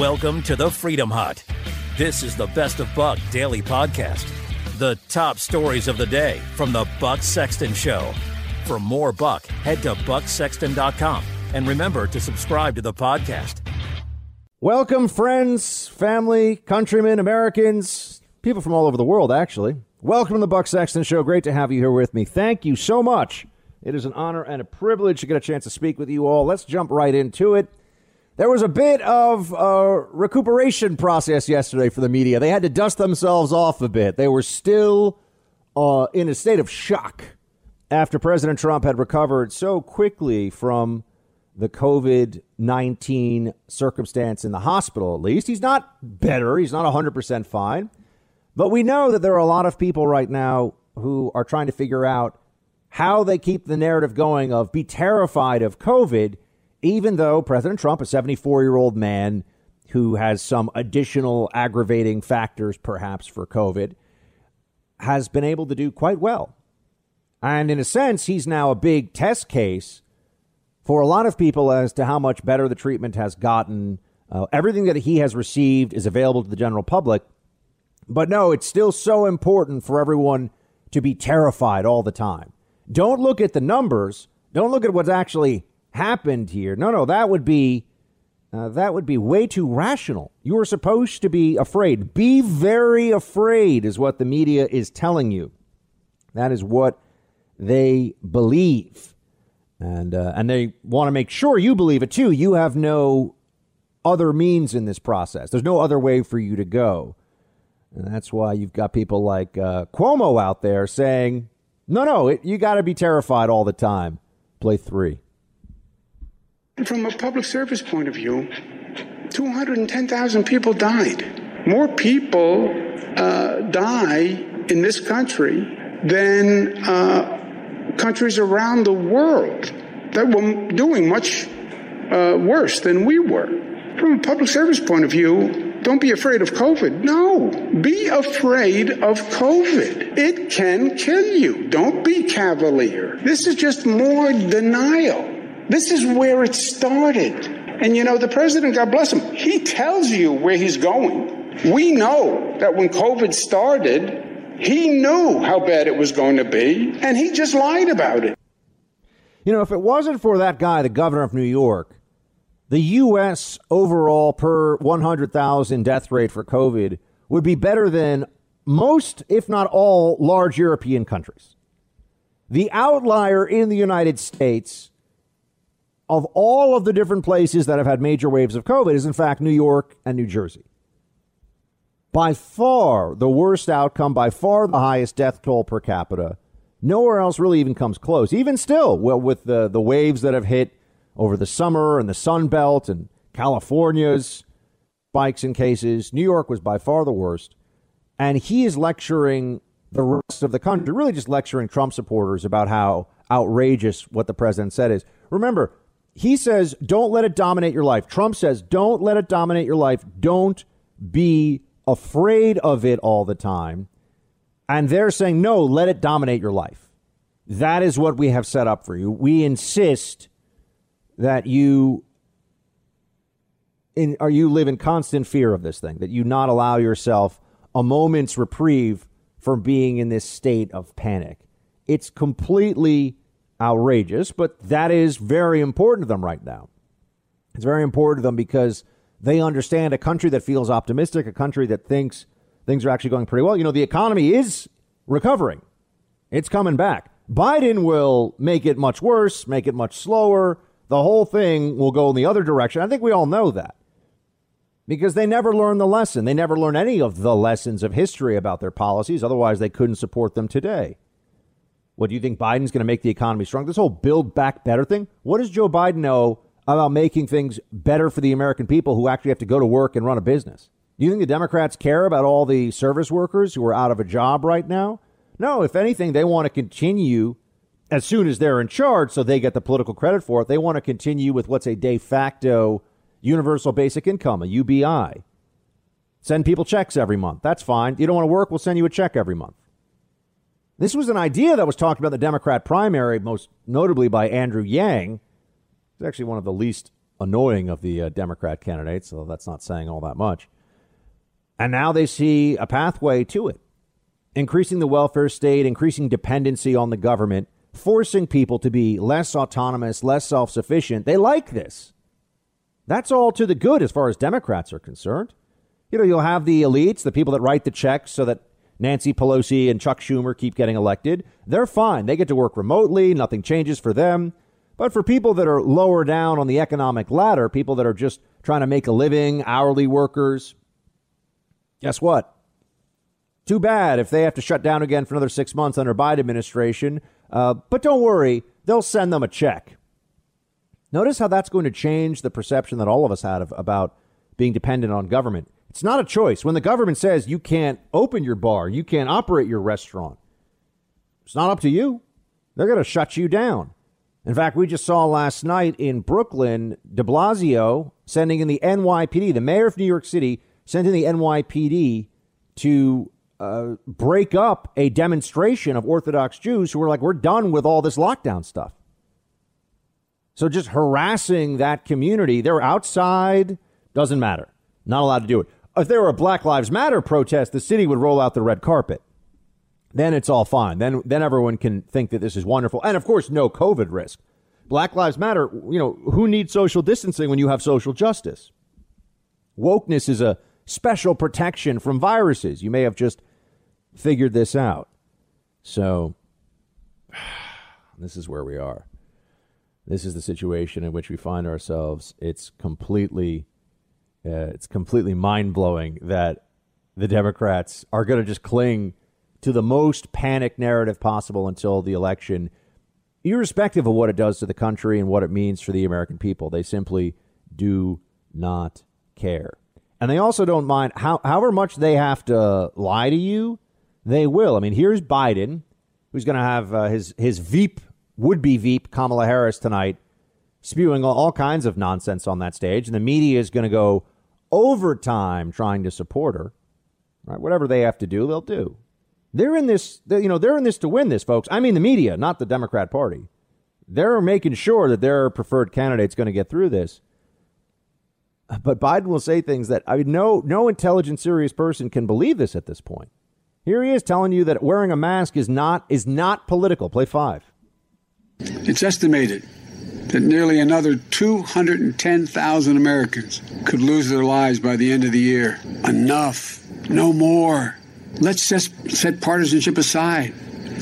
Welcome to the Freedom Hut. This is the Best of Buck daily podcast. The top stories of the day from the Buck Sexton Show. For more Buck, head to bucksexton.com and remember to subscribe to the podcast. Welcome, friends, family, countrymen, Americans, people from all over the world, actually. Welcome to the Buck Sexton Show. Great to have you here with me. Thank you so much. It is an honor and a privilege to get a chance to speak with you all. Let's jump right into it. There was a bit of a recuperation process yesterday for the media. They had to dust themselves off a bit. They were still uh, in a state of shock after President Trump had recovered so quickly from the COVID 19 circumstance in the hospital, at least. He's not better, he's not 100% fine. But we know that there are a lot of people right now who are trying to figure out how they keep the narrative going of be terrified of COVID even though President Trump, a 74 year old man who has some additional aggravating factors perhaps for COVID, has been able to do quite well. And in a sense, he's now a big test case for a lot of people as to how much better the treatment has gotten. Uh, everything that he has received is available to the general public. But no, it's still so important for everyone to be terrified all the time. Don't look at the numbers. Don't look at what's actually happened here. No, no, that would be uh, that would be way too rational. You are supposed to be afraid. Be very afraid, is what the media is telling you. That is what they believe, and uh, and they want to make sure you believe it too. You have no other means in this process. There's no other way for you to go, and that's why you've got people like uh, Cuomo out there saying, "No, no, it, you got to be terrified all the time." Play three. From a public service point of view, 210,000 people died. More people uh, die in this country than uh, countries around the world that were doing much uh, worse than we were. From a public service point of view, don't be afraid of COVID. No, be afraid of COVID. It can kill you. Don't be cavalier. This is just more denial. This is where it started. And you know, the president, God bless him, he tells you where he's going. We know that when COVID started, he knew how bad it was going to be, and he just lied about it. You know, if it wasn't for that guy, the governor of New York, the U.S. overall per 100,000 death rate for COVID would be better than most, if not all, large European countries. The outlier in the United States of all of the different places that have had major waves of COVID is, in fact, New York and New Jersey. By far the worst outcome, by far the highest death toll per capita. Nowhere else really even comes close. Even still, well, with the, the waves that have hit over the summer and the Sun Belt and California's spikes in cases, New York was by far the worst. And he is lecturing the rest of the country, really just lecturing Trump supporters about how outrageous what the president said is. Remember, he says, don't let it dominate your life. Trump says, don't let it dominate your life. Don't be afraid of it all the time. And they're saying, no, let it dominate your life. That is what we have set up for you. We insist that you in, or you live in constant fear of this thing, that you not allow yourself a moment's reprieve from being in this state of panic. It's completely outrageous, but that is very important to them right now. It's very important to them because they understand a country that feels optimistic, a country that thinks things are actually going pretty well. You know, the economy is recovering, it's coming back. Biden will make it much worse, make it much slower. The whole thing will go in the other direction. I think we all know that because they never learn the lesson. They never learn any of the lessons of history about their policies. Otherwise, they couldn't support them today. What do you think Biden's going to make the economy strong? This whole build back better thing. What does Joe Biden know about making things better for the American people who actually have to go to work and run a business? Do you think the Democrats care about all the service workers who are out of a job right now? No, if anything, they want to continue as soon as they're in charge so they get the political credit for it. They want to continue with what's a de facto universal basic income, a UBI. Send people checks every month. That's fine. You don't want to work, we'll send you a check every month. This was an idea that was talked about the Democrat primary, most notably by Andrew Yang. He's actually one of the least annoying of the uh, Democrat candidates, so that's not saying all that much. And now they see a pathway to it, increasing the welfare state, increasing dependency on the government, forcing people to be less autonomous, less self sufficient. They like this. That's all to the good as far as Democrats are concerned. You know, you'll have the elites, the people that write the checks so that Nancy Pelosi and Chuck Schumer keep getting elected. They're fine. They get to work remotely. Nothing changes for them. But for people that are lower down on the economic ladder, people that are just trying to make a living, hourly workers, guess what? Too bad if they have to shut down again for another six months under Biden administration. Uh, but don't worry, they'll send them a check. Notice how that's going to change the perception that all of us had of, about being dependent on government. It's not a choice. When the government says you can't open your bar, you can't operate your restaurant, it's not up to you. They're going to shut you down. In fact, we just saw last night in Brooklyn, de Blasio sending in the NYPD, the mayor of New York City, sent in the NYPD to uh, break up a demonstration of Orthodox Jews who were like, we're done with all this lockdown stuff. So just harassing that community, they're outside, doesn't matter. Not allowed to do it. If there were a Black Lives Matter protest, the city would roll out the red carpet. Then it's all fine. Then then everyone can think that this is wonderful. And of course, no COVID risk. Black Lives Matter, you know, who needs social distancing when you have social justice? Wokeness is a special protection from viruses. You may have just figured this out. So this is where we are. This is the situation in which we find ourselves. It's completely uh, it's completely mind blowing that the Democrats are going to just cling to the most panic narrative possible until the election, irrespective of what it does to the country and what it means for the American people. They simply do not care. And they also don't mind how, however much they have to lie to you, they will. I mean, here's Biden, who's going to have uh, his, his Veep, would be Veep, Kamala Harris tonight, spewing all, all kinds of nonsense on that stage. And the media is going to go overtime trying to support her. Right? Whatever they have to do, they'll do. They're in this, you know, they're in this to win this, folks. I mean, the media, not the Democrat Party. They're making sure that their preferred candidate's going to get through this. But Biden will say things that I mean, no, no intelligent, serious person can believe this at this point. Here he is telling you that wearing a mask is not is not political. Play five. It's estimated that nearly another 210,000 Americans could lose their lives by the end of the year. Enough. No more. Let's just set partisanship aside.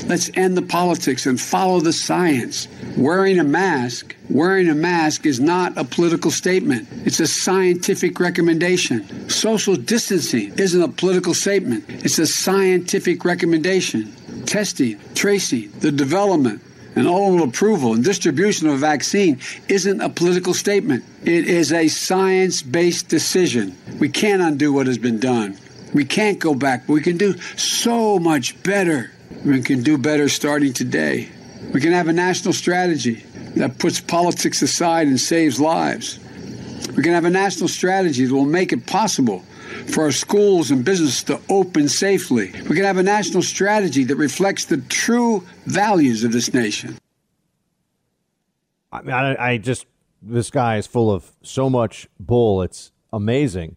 Let's end the politics and follow the science. Wearing a mask, wearing a mask is not a political statement. It's a scientific recommendation. Social distancing isn't a political statement. It's a scientific recommendation. Testing, tracing, the development, and ultimate approval and distribution of a vaccine isn't a political statement. It is a science based decision. We can't undo what has been done. We can't go back, we can do so much better. We can do better starting today. We can have a national strategy that puts politics aside and saves lives. We can have a national strategy that will make it possible for our schools and business to open safely. We can have a national strategy that reflects the true values of this nation. I mean, I, I just, this guy is full of so much bull. It's amazing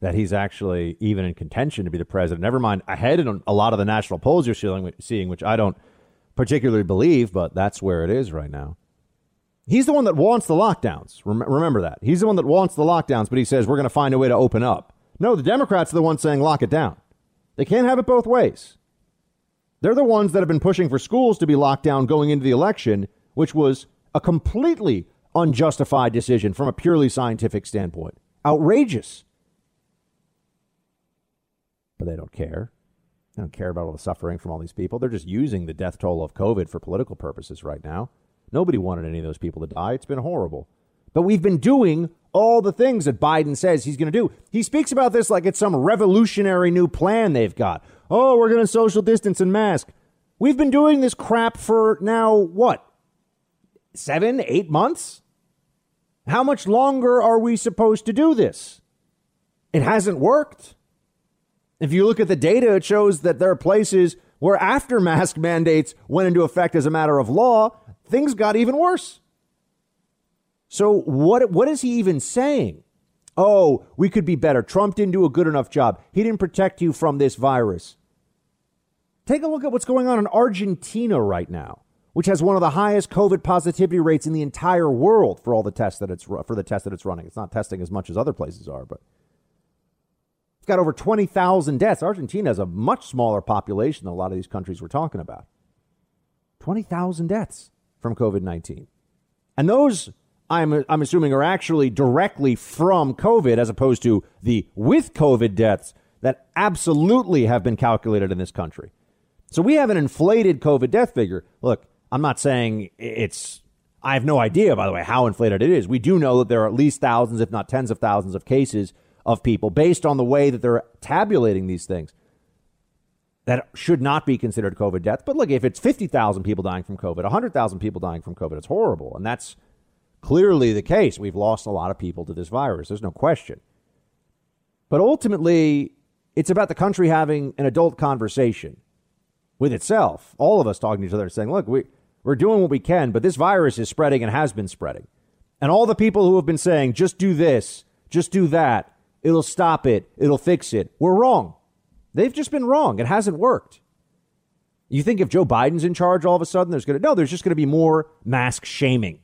that he's actually even in contention to be the president. Never mind ahead in a lot of the national polls you're seeing which I don't particularly believe, but that's where it is right now. He's the one that wants the lockdowns. Remember that. He's the one that wants the lockdowns, but he says we're going to find a way to open up. No, the Democrats are the ones saying lock it down. They can't have it both ways. They're the ones that have been pushing for schools to be locked down going into the election, which was a completely unjustified decision from a purely scientific standpoint. Outrageous. But they don't care. They don't care about all the suffering from all these people. They're just using the death toll of COVID for political purposes right now. Nobody wanted any of those people to die. It's been horrible. But we've been doing all the things that Biden says he's going to do. He speaks about this like it's some revolutionary new plan they've got. Oh, we're going to social distance and mask. We've been doing this crap for now, what, seven, eight months? How much longer are we supposed to do this? It hasn't worked. If you look at the data, it shows that there are places where after mask mandates went into effect as a matter of law, things got even worse. So what what is he even saying? Oh, we could be better. Trump didn't do a good enough job. He didn't protect you from this virus. Take a look at what's going on in Argentina right now, which has one of the highest COVID positivity rates in the entire world for all the tests that it's for the test that it's running. It's not testing as much as other places are, but it's got over 20,000 deaths. Argentina has a much smaller population than a lot of these countries we're talking about. 20,000 deaths from COVID 19. And those, I'm, I'm assuming, are actually directly from COVID as opposed to the with COVID deaths that absolutely have been calculated in this country. So we have an inflated COVID death figure. Look, I'm not saying it's, I have no idea, by the way, how inflated it is. We do know that there are at least thousands, if not tens of thousands, of cases of people based on the way that they're tabulating these things that should not be considered COVID death. But look, if it's 50,000 people dying from COVID, 100,000 people dying from COVID, it's horrible. And that's clearly the case. We've lost a lot of people to this virus. There's no question. But ultimately, it's about the country having an adult conversation with itself. All of us talking to each other and saying, look, we, we're doing what we can, but this virus is spreading and has been spreading. And all the people who have been saying, just do this, just do that, it'll stop it, it'll fix it, we're wrong. They've just been wrong. It hasn't worked. You think if Joe Biden's in charge, all of a sudden there's going to, no, there's just going to be more mask shaming.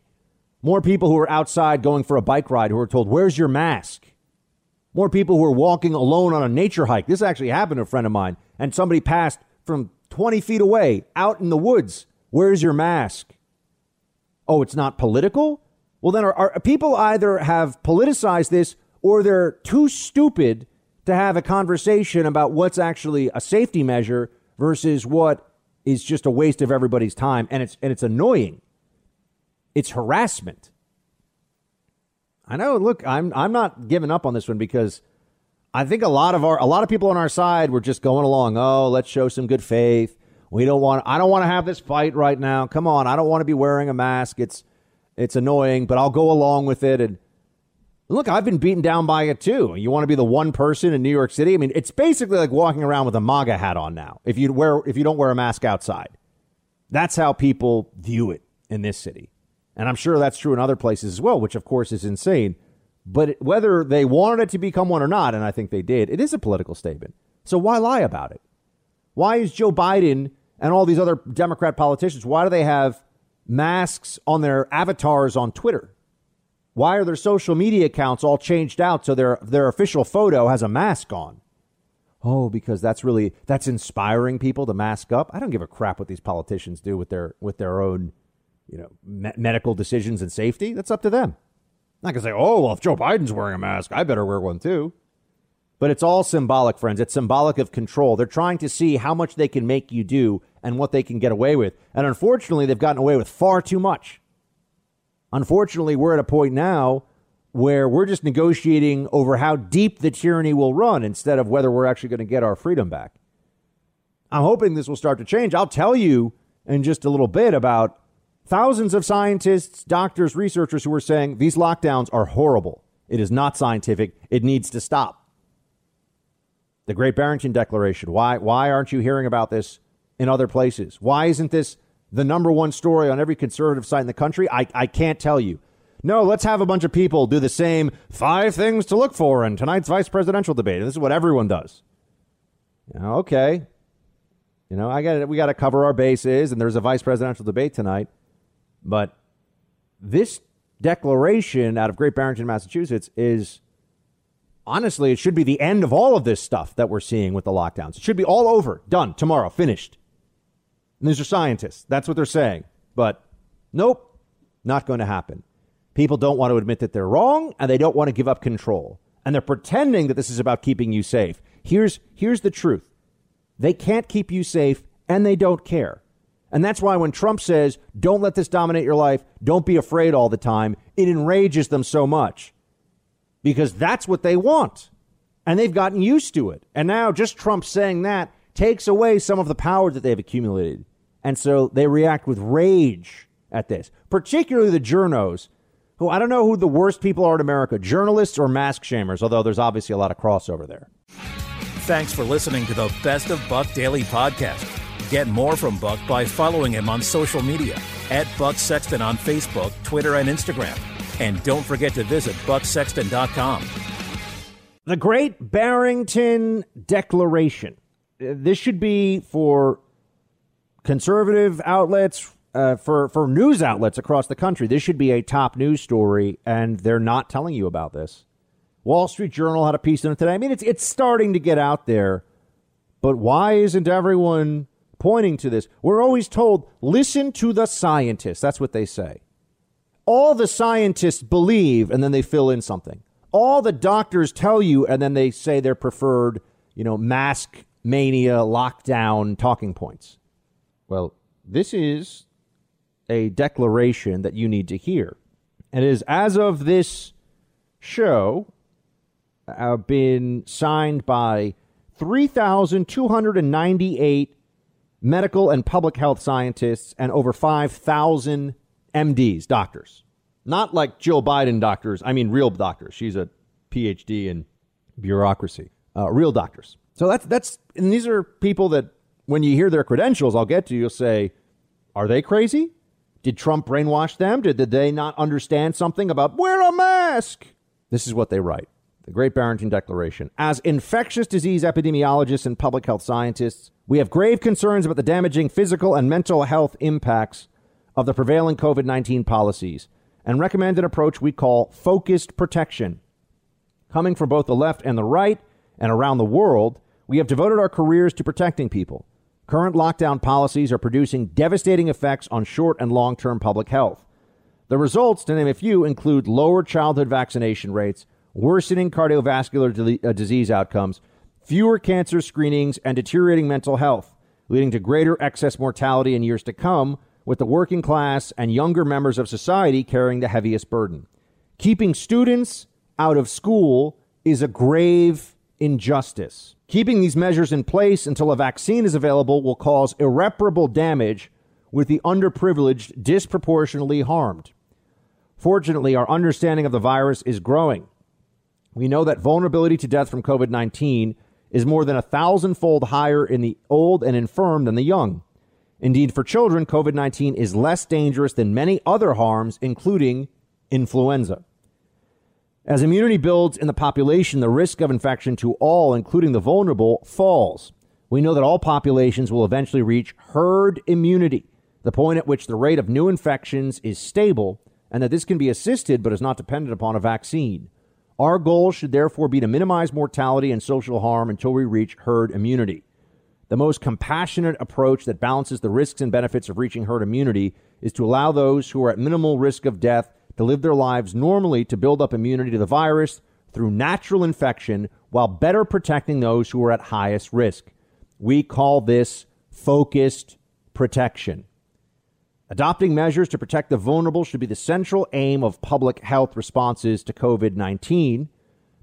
More people who are outside going for a bike ride who are told, where's your mask? More people who are walking alone on a nature hike. This actually happened to a friend of mine, and somebody passed from 20 feet away out in the woods. Where's your mask? Oh, it's not political? Well, then are, are people either have politicized this or they're too stupid to have a conversation about what's actually a safety measure versus what is just a waste of everybody's time and it's and it's annoying. It's harassment. I know, look, I'm I'm not giving up on this one because I think a lot of our a lot of people on our side were just going along, "Oh, let's show some good faith. We don't want I don't want to have this fight right now. Come on, I don't want to be wearing a mask. It's it's annoying, but I'll go along with it and Look, I've been beaten down by it too. You want to be the one person in New York City? I mean, it's basically like walking around with a MAGA hat on now. If you wear if you don't wear a mask outside. That's how people view it in this city. And I'm sure that's true in other places as well, which of course is insane. But whether they wanted it to become one or not, and I think they did, it is a political statement. So why lie about it? Why is Joe Biden and all these other Democrat politicians, why do they have masks on their avatars on Twitter? Why are their social media accounts all changed out so their their official photo has a mask on? Oh, because that's really that's inspiring people to mask up. I don't give a crap what these politicians do with their with their own, you know, me- medical decisions and safety. That's up to them. I'm not gonna say, oh, well, if Joe Biden's wearing a mask, I better wear one too. But it's all symbolic, friends. It's symbolic of control. They're trying to see how much they can make you do and what they can get away with. And unfortunately, they've gotten away with far too much. Unfortunately, we're at a point now where we're just negotiating over how deep the tyranny will run instead of whether we're actually going to get our freedom back. I'm hoping this will start to change. I'll tell you in just a little bit about thousands of scientists, doctors, researchers who are saying these lockdowns are horrible. It is not scientific. It needs to stop. The Great Barrington Declaration. Why, why aren't you hearing about this in other places? Why isn't this the number one story on every conservative site in the country? I, I can't tell you. No, let's have a bunch of people do the same five things to look for in tonight's vice presidential debate. This is what everyone does. Okay. You know, I got we got to cover our bases, and there's a vice presidential debate tonight. But this declaration out of Great Barrington, Massachusetts, is honestly, it should be the end of all of this stuff that we're seeing with the lockdowns. It should be all over, done tomorrow, finished. And these are scientists. That's what they're saying. But nope, not going to happen. People don't want to admit that they're wrong and they don't want to give up control. And they're pretending that this is about keeping you safe. Here's, here's the truth they can't keep you safe and they don't care. And that's why when Trump says, don't let this dominate your life, don't be afraid all the time, it enrages them so much because that's what they want. And they've gotten used to it. And now just Trump saying that takes away some of the power that they've accumulated. And so they react with rage at this, particularly the journos, who I don't know who the worst people are in America, journalists or mask shamers, although there's obviously a lot of crossover there. Thanks for listening to the Best of Buck Daily podcast. Get more from Buck by following him on social media at Buck Sexton on Facebook, Twitter, and Instagram. And don't forget to visit bucksexton.com. The Great Barrington Declaration. This should be for conservative outlets, uh, for, for news outlets across the country. This should be a top news story, and they're not telling you about this. Wall Street Journal had a piece on it today. I mean, it's, it's starting to get out there, but why isn't everyone pointing to this? We're always told, listen to the scientists. That's what they say. All the scientists believe, and then they fill in something. All the doctors tell you, and then they say their preferred, you know, mask mania, lockdown talking points. Well, this is a declaration that you need to hear. And it is as of this show, uh, been signed by 3,298 medical and public health scientists and over 5,000 MDs, doctors. Not like Jill Biden doctors, I mean real doctors. She's a PhD in bureaucracy. Uh, real doctors. So that's that's and these are people that when you hear their credentials, I'll get to you'll say, are they crazy? Did Trump brainwash them? Did, did they not understand something about wear a mask? This is what they write. The Great Barrington Declaration. As infectious disease epidemiologists and public health scientists, we have grave concerns about the damaging physical and mental health impacts of the prevailing COVID 19 policies and recommend an approach we call focused protection. Coming from both the left and the right and around the world, we have devoted our careers to protecting people. Current lockdown policies are producing devastating effects on short and long term public health. The results, to name a few, include lower childhood vaccination rates, worsening cardiovascular de- uh, disease outcomes, fewer cancer screenings, and deteriorating mental health, leading to greater excess mortality in years to come, with the working class and younger members of society carrying the heaviest burden. Keeping students out of school is a grave injustice. Keeping these measures in place until a vaccine is available will cause irreparable damage, with the underprivileged disproportionately harmed. Fortunately, our understanding of the virus is growing. We know that vulnerability to death from COVID 19 is more than a thousandfold higher in the old and infirm than the young. Indeed, for children, COVID 19 is less dangerous than many other harms, including influenza. As immunity builds in the population, the risk of infection to all, including the vulnerable, falls. We know that all populations will eventually reach herd immunity, the point at which the rate of new infections is stable, and that this can be assisted but is not dependent upon a vaccine. Our goal should therefore be to minimize mortality and social harm until we reach herd immunity. The most compassionate approach that balances the risks and benefits of reaching herd immunity is to allow those who are at minimal risk of death to live their lives normally to build up immunity to the virus through natural infection while better protecting those who are at highest risk. We call this focused protection. Adopting measures to protect the vulnerable should be the central aim of public health responses to COVID 19.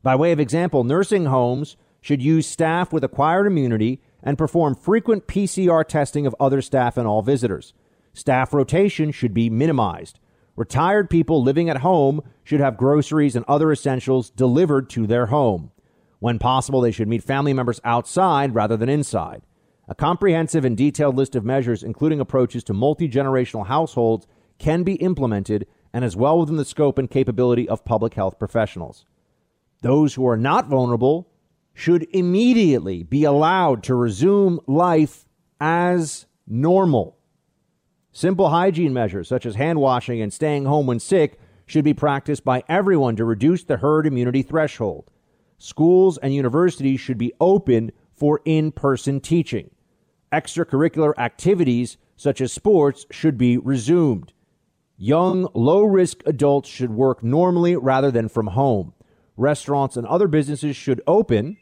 By way of example, nursing homes should use staff with acquired immunity and perform frequent PCR testing of other staff and all visitors. Staff rotation should be minimized. Retired people living at home should have groceries and other essentials delivered to their home. When possible, they should meet family members outside rather than inside. A comprehensive and detailed list of measures, including approaches to multi generational households, can be implemented and is well within the scope and capability of public health professionals. Those who are not vulnerable should immediately be allowed to resume life as normal. Simple hygiene measures such as hand washing and staying home when sick should be practiced by everyone to reduce the herd immunity threshold. Schools and universities should be open for in person teaching. Extracurricular activities such as sports should be resumed. Young, low risk adults should work normally rather than from home. Restaurants and other businesses should open,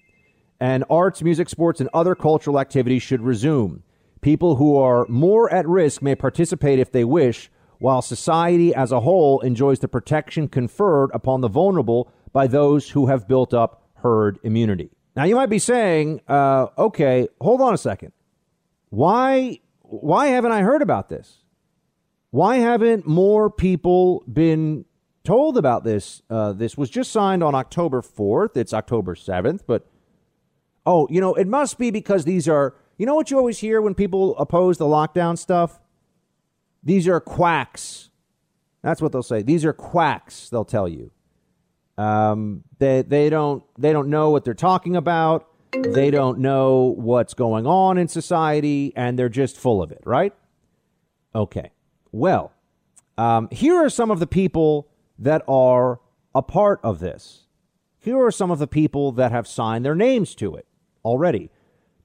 and arts, music, sports, and other cultural activities should resume. People who are more at risk may participate if they wish, while society as a whole enjoys the protection conferred upon the vulnerable by those who have built up herd immunity. Now, you might be saying, uh, okay, hold on a second. Why why haven't I heard about this? Why haven't more people been told about this? Uh, this was just signed on October 4th. It's October 7th, but oh, you know, it must be because these are, you know what you always hear when people oppose the lockdown stuff? These are quacks. That's what they'll say. These are quacks. They'll tell you. Um, they they don't they don't know what they're talking about. They don't know what's going on in society, and they're just full of it. Right? Okay. Well, um, here are some of the people that are a part of this. Here are some of the people that have signed their names to it already.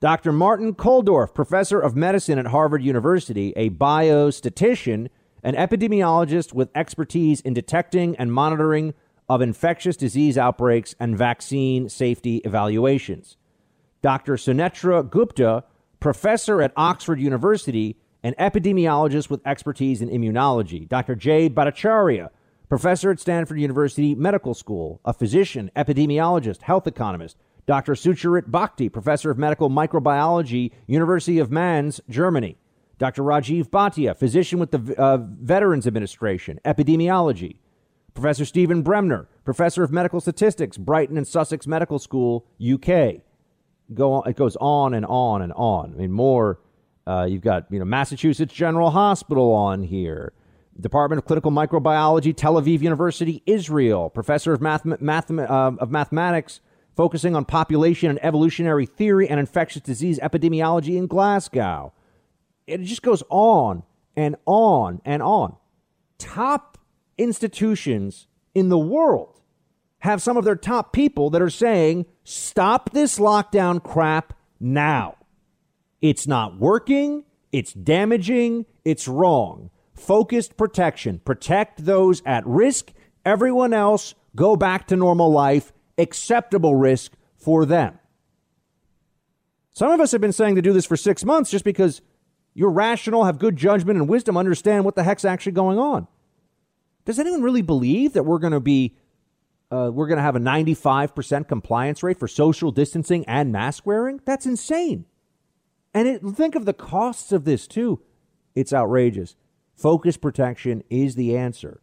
Dr. Martin Kulldorff, professor of medicine at Harvard University, a biostatistician, an epidemiologist with expertise in detecting and monitoring of infectious disease outbreaks and vaccine safety evaluations. Dr. Sunetra Gupta, professor at Oxford University, an epidemiologist with expertise in immunology. Dr. Jay Bhattacharya, professor at Stanford University Medical School, a physician, epidemiologist, health economist. Dr. Sucharit Bhakdi, professor of medical microbiology, University of Mainz, Germany. Dr. Rajiv Bhatia, physician with the uh, Veterans Administration, epidemiology. Professor Stephen Bremner, professor of medical statistics, Brighton and Sussex Medical School, UK. Go on, it goes on and on and on. I mean, more. Uh, you've got you know Massachusetts General Hospital on here. Department of Clinical Microbiology, Tel Aviv University, Israel. Professor of, math, math, uh, of mathematics, focusing on population and evolutionary theory and infectious disease epidemiology in Glasgow. It just goes on and on and on. Top institutions in the world have some of their top people that are saying, stop this lockdown crap now. It's not working, it's damaging, it's wrong. Focused protection. Protect those at risk. Everyone else, go back to normal life acceptable risk for them. Some of us have been saying to do this for six months just because you're rational, have good judgment and wisdom, understand what the heck's actually going on. Does anyone really believe that we're going to be uh, we're going to have a 95% compliance rate for social distancing and mask wearing? That's insane. And it, think of the costs of this too. It's outrageous. Focus protection is the answer.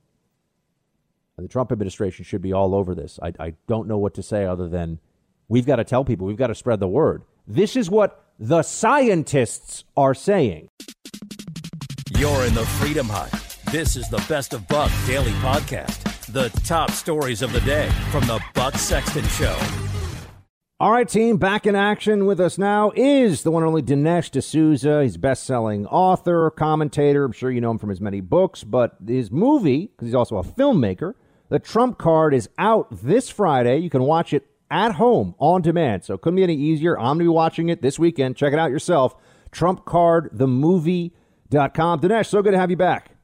The Trump administration should be all over this. I, I don't know what to say other than we've got to tell people, we've got to spread the word. This is what the scientists are saying. You're in the Freedom Hut. This is the Best of Buck Daily Podcast. The top stories of the day from the Buck Sexton Show. All right, team, back in action with us now is the one and only Dinesh D'Souza. He's best-selling author, commentator. I'm sure you know him from his many books, but his movie, because he's also a filmmaker, the Trump card is out this Friday. You can watch it at home on demand. So couldn't be any easier. I'm going to be watching it this weekend. Check it out yourself. TrumpCardTheMovie.com. Dinesh, so good to have you back.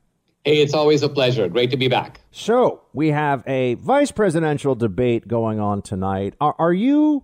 Hey, it's always a pleasure. Great to be back. So we have a vice presidential debate going on tonight. Are, are you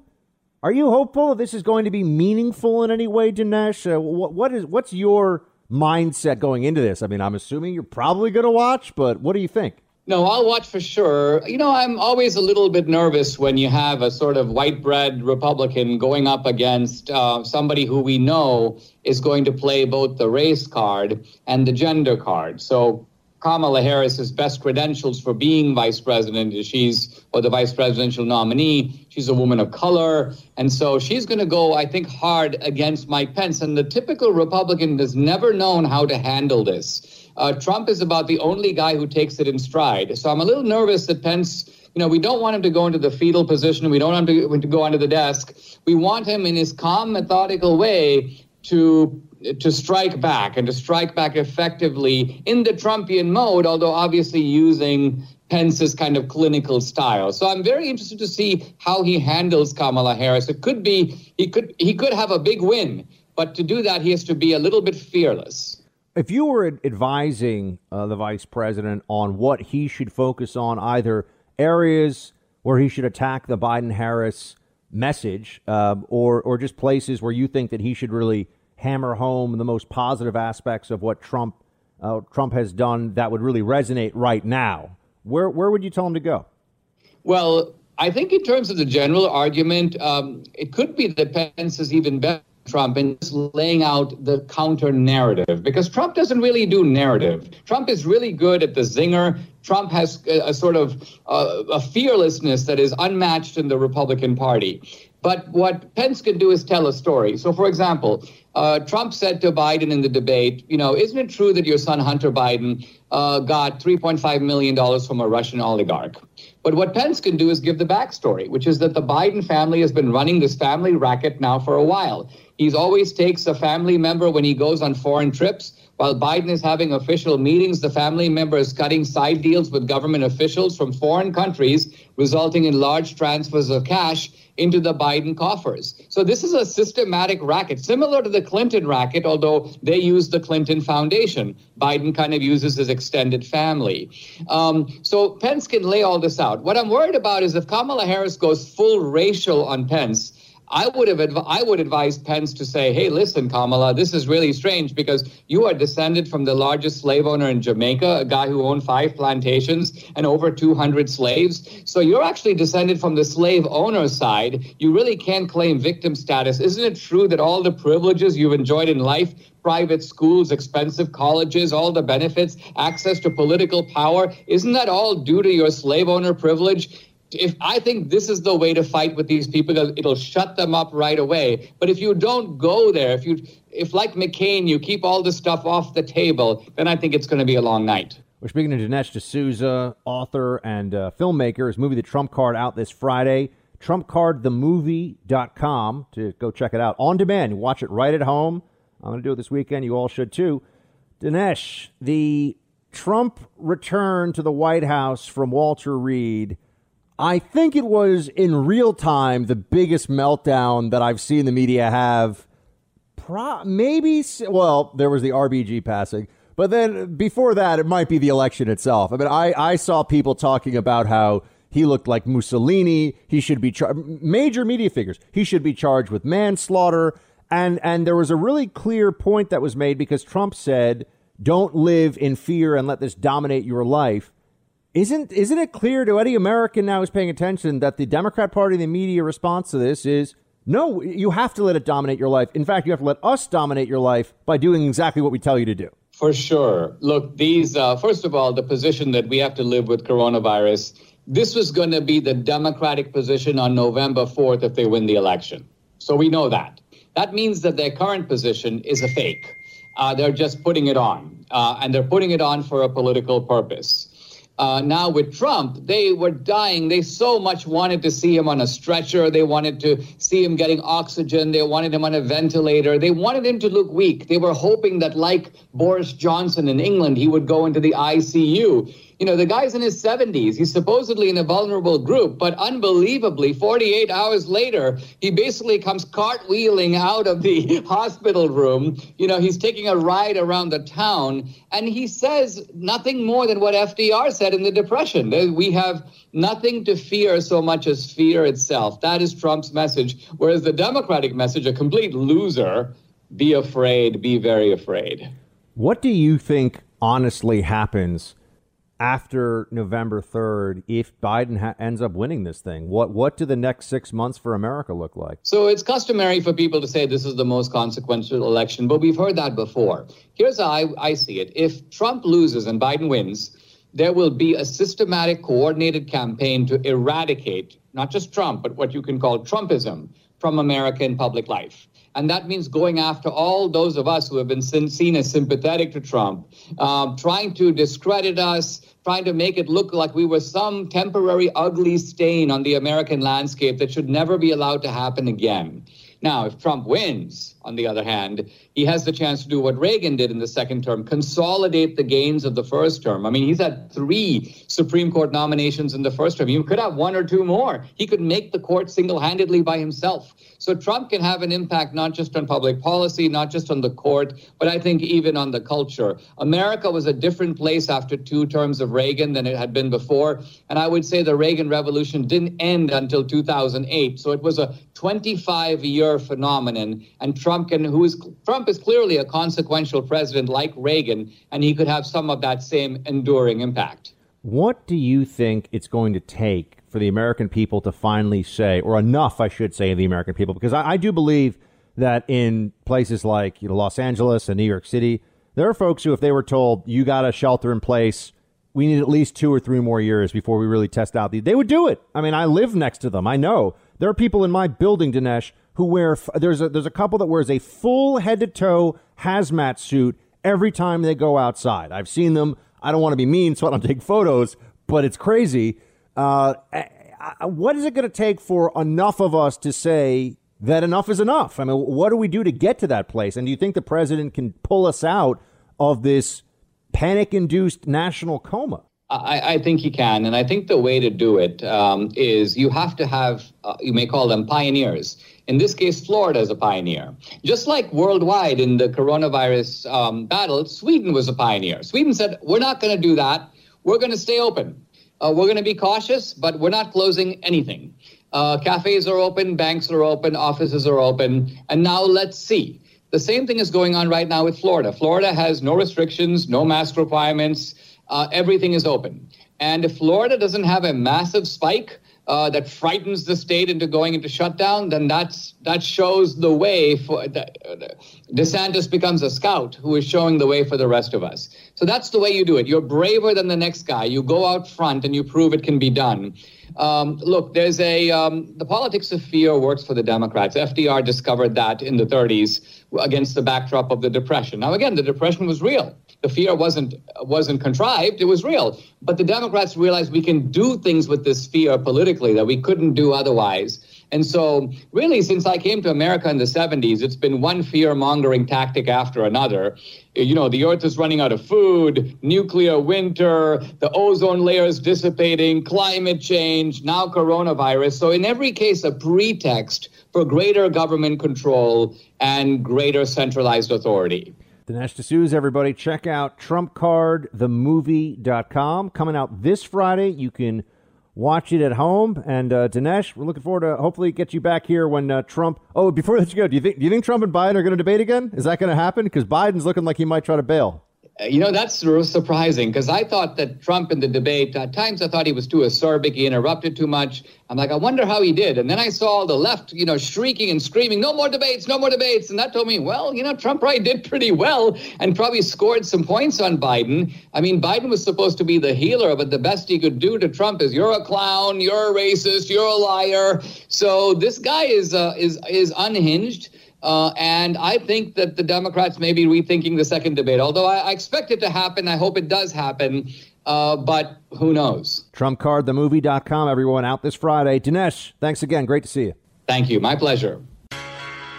are you hopeful that this is going to be meaningful in any way, Dinesh? Uh, what, what is what's your mindset going into this? I mean, I'm assuming you're probably going to watch, but what do you think? No, I'll watch for sure. You know, I'm always a little bit nervous when you have a sort of white bread Republican going up against uh, somebody who we know is going to play both the race card and the gender card. So Kamala Harris's best credentials for being vice president is she's or the vice presidential nominee. She's a woman of color, and so she's going to go, I think, hard against Mike Pence. And the typical Republican has never known how to handle this uh, Trump is about the only guy who takes it in stride. So I'm a little nervous that Pence, you know, we don't want him to go into the fetal position. We don't want him to, to go under the desk. We want him in his calm, methodical way to to strike back and to strike back effectively in the Trumpian mode, although obviously using Pence's kind of clinical style. So I'm very interested to see how he handles Kamala Harris. It could be he could he could have a big win, but to do that he has to be a little bit fearless if you were advising uh, the vice president on what he should focus on, either areas where he should attack the Biden Harris message, uh, or or just places where you think that he should really hammer home the most positive aspects of what Trump uh, Trump has done that would really resonate right now, where where would you tell him to go? Well, I think in terms of the general argument, um, it could be that Pence is even better Trump and just laying out the counter narrative because Trump doesn't really do narrative. Trump is really good at the zinger. Trump has a, a sort of uh, a fearlessness that is unmatched in the Republican Party. But what Pence can do is tell a story. So, for example, uh, Trump said to Biden in the debate, you know, isn't it true that your son Hunter Biden uh, got $3.5 million from a Russian oligarch? But what Pence can do is give the backstory, which is that the Biden family has been running this family racket now for a while. He's always takes a family member when he goes on foreign trips. While Biden is having official meetings, the family member is cutting side deals with government officials from foreign countries, resulting in large transfers of cash into the Biden coffers. So this is a systematic racket, similar to the Clinton racket, although they use the Clinton Foundation. Biden kind of uses his extended family. Um, so Pence can lay all this out. What I'm worried about is if Kamala Harris goes full racial on Pence, I would have adv- I would advise Pence to say, "Hey, listen, Kamala, this is really strange because you are descended from the largest slave owner in Jamaica, a guy who owned five plantations and over 200 slaves. So you're actually descended from the slave owner side. You really can't claim victim status. Isn't it true that all the privileges you've enjoyed in life private schools, expensive colleges, all the benefits, access to political power. Isn't that all due to your slave owner privilege? If I think this is the way to fight with these people, it'll shut them up right away. But if you don't go there, if you, if like McCain, you keep all this stuff off the table, then I think it's going to be a long night. We're speaking to Dinesh D'Souza, author and uh, filmmaker. His movie, The Trump Card, out this Friday. TrumpCardTheMovie.com to go check it out on demand. You watch it right at home. I'm going to do it this weekend. You all should too. Dinesh, the Trump return to the White House from Walter Reed I think it was in real time the biggest meltdown that I've seen the media have. Pro- maybe, well, there was the RBG passing, but then before that, it might be the election itself. I mean, I, I saw people talking about how he looked like Mussolini. He should be char- major media figures. He should be charged with manslaughter. And and there was a really clear point that was made because Trump said, "Don't live in fear and let this dominate your life." Isn't isn't it clear to any American now who's paying attention that the Democrat Party and the media response to this is no, you have to let it dominate your life. In fact, you have to let us dominate your life by doing exactly what we tell you to do. For sure. Look, these uh, first of all, the position that we have to live with coronavirus. This was going to be the Democratic position on November 4th if they win the election. So we know that. That means that their current position is a fake. Uh, they're just putting it on, uh, and they're putting it on for a political purpose. Uh, now with Trump, they were dying. They so much wanted to see him on a stretcher. They wanted to see him getting oxygen. They wanted him on a ventilator. They wanted him to look weak. They were hoping that, like Boris Johnson in England, he would go into the ICU. You know, the guy's in his 70s. He's supposedly in a vulnerable group, but unbelievably, 48 hours later, he basically comes cartwheeling out of the hospital room. You know, he's taking a ride around the town, and he says nothing more than what FDR said in the Depression. We have nothing to fear so much as fear itself. That is Trump's message. Whereas the Democratic message, a complete loser, be afraid, be very afraid. What do you think honestly happens? After November 3rd if Biden ha- ends up winning this thing? What what do the next 6 months for America look like? So it's customary for people to say this is the most consequential election, but we've heard that before. Here's how I, I see it. If Trump loses and Biden wins, there will be a systematic coordinated campaign to eradicate not just Trump, but what you can call Trumpism from American public life. And that means going after all those of us who have been seen as sympathetic to Trump, um, trying to discredit us, trying to make it look like we were some temporary ugly stain on the American landscape that should never be allowed to happen again. Now, if Trump wins, on the other hand, he has the chance to do what Reagan did in the second term consolidate the gains of the first term. I mean, he's had three Supreme Court nominations in the first term. He could have one or two more. He could make the court single handedly by himself. So Trump can have an impact not just on public policy, not just on the court, but I think even on the culture. America was a different place after two terms of Reagan than it had been before. And I would say the Reagan Revolution didn't end until 2008. So it was a 25 year phenomenon. And Trump can, who is, Trump is clearly a consequential president like Reagan, and he could have some of that same enduring impact. What do you think it's going to take for the American people to finally say, or enough, I should say, the American people, because I, I do believe that in places like you know, Los Angeles and New York City, there are folks who, if they were told you got a shelter in place, we need at least two or three more years before we really test out the, they would do it. I mean, I live next to them. I know there are people in my building, Dinesh, who wear there's a there's a couple that wears a full head to toe hazmat suit every time they go outside. I've seen them. I don't want to be mean, so I don't take photos, but it's crazy. Uh, what is it going to take for enough of us to say that enough is enough? I mean, what do we do to get to that place? And do you think the president can pull us out of this panic induced national coma? I, I, think he can. And I think the way to do it um, is you have to have, uh, you may call them pioneers. In this case, Florida is a pioneer. Just like worldwide in the coronavirus um, battle, Sweden was a pioneer. Sweden said, we're not going to do that. We're going to stay open. Uh, we're going to be cautious, but we're not closing anything. Uh, cafes are open, banks are open, offices are open. And now let's see. The same thing is going on right now with Florida. Florida has no restrictions, no mask requirements. Uh, everything is open. And if Florida doesn't have a massive spike, uh, that frightens the state into going into shutdown, then that's that shows the way for DeSantis becomes a scout who is showing the way for the rest of us. So that's the way you do it. You're braver than the next guy. You go out front and you prove it can be done. Um, look, there's a um, the politics of fear works for the Democrats. FDR discovered that in the 30s against the backdrop of the Depression. Now, again, the Depression was real the fear wasn't wasn't contrived; it was real. But the Democrats realized we can do things with this fear politically that we couldn't do otherwise. And so, really, since I came to America in the 70s, it's been one fear mongering tactic after another. You know, the earth is running out of food, nuclear winter, the ozone layer is dissipating, climate change, now coronavirus. So, in every case, a pretext for greater government control and greater centralized authority. Dinesh D'Souza, everybody, check out TrumpCardTheMovie.com. Coming out this Friday. You can watch it at home. And uh, Dinesh, we're looking forward to hopefully get you back here when uh, Trump. Oh, before that you go, do you think do you think Trump and Biden are going to debate again? Is that going to happen? Because Biden's looking like he might try to bail. You know, that's surprising because I thought that Trump in the debate, at times I thought he was too acerbic. He interrupted too much. I'm like, I wonder how he did. And then I saw the left, you know, shrieking and screaming, no more debates, no more debates. And that told me, well, you know, Trump probably did pretty well and probably scored some points on Biden. I mean, Biden was supposed to be the healer, but the best he could do to Trump is, you're a clown, you're a racist, you're a liar. So this guy is uh, is is unhinged. Uh, and I think that the Democrats may be rethinking the second debate, although I, I expect it to happen. I hope it does happen. Uh, but who knows? TrumpCardTheMovie.com, everyone, out this Friday. Dinesh, thanks again. Great to see you. Thank you. My pleasure.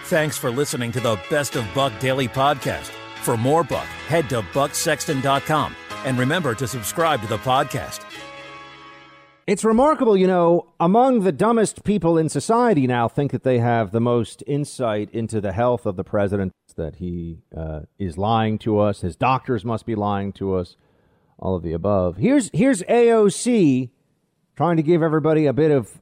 Thanks for listening to the Best of Buck Daily Podcast. For more Buck, head to BuckSexton.com. And remember to subscribe to the podcast. It's remarkable, you know, among the dumbest people in society now think that they have the most insight into the health of the president, that he uh, is lying to us, his doctors must be lying to us, all of the above. Here's, here's AOC trying to give everybody a bit of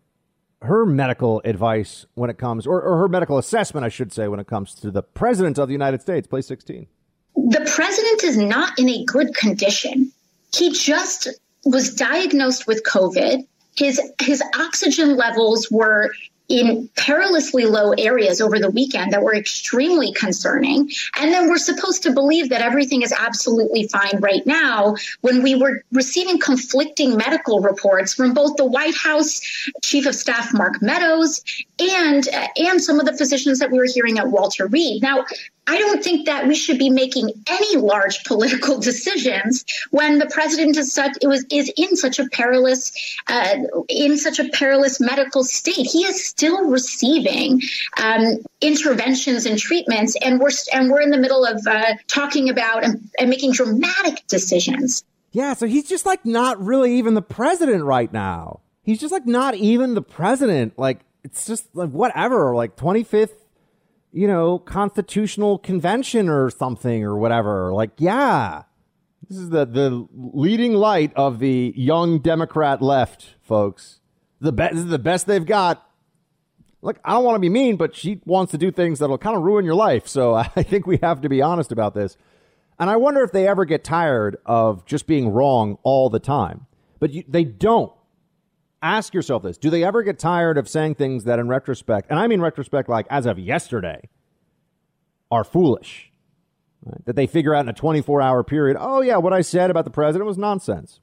her medical advice when it comes, or, or her medical assessment, I should say, when it comes to the president of the United States. Play 16. The president is not in a good condition. He just was diagnosed with COVID. His his oxygen levels were in perilously low areas over the weekend that were extremely concerning. And then we're supposed to believe that everything is absolutely fine right now when we were receiving conflicting medical reports from both the White House Chief of Staff Mark Meadows and and some of the physicians that we were hearing at Walter Reed. Now, I don't think that we should be making any large political decisions when the president is such it was is in such a perilous uh, in such a perilous medical state. He is still receiving um, interventions and treatments, and we're and we're in the middle of uh, talking about and, and making dramatic decisions. Yeah, so he's just like not really even the president right now. He's just like not even the president. Like it's just like whatever. Like twenty fifth you know, constitutional convention or something or whatever. Like, yeah, this is the, the leading light of the young Democrat left, folks. The best, this is the best they've got. Look, I don't want to be mean, but she wants to do things that'll kind of ruin your life. So I think we have to be honest about this. And I wonder if they ever get tired of just being wrong all the time. But you, they don't. Ask yourself this Do they ever get tired of saying things that, in retrospect, and I mean retrospect like as of yesterday, are foolish. Right? That they figure out in a 24 hour period, oh, yeah, what I said about the president was nonsense.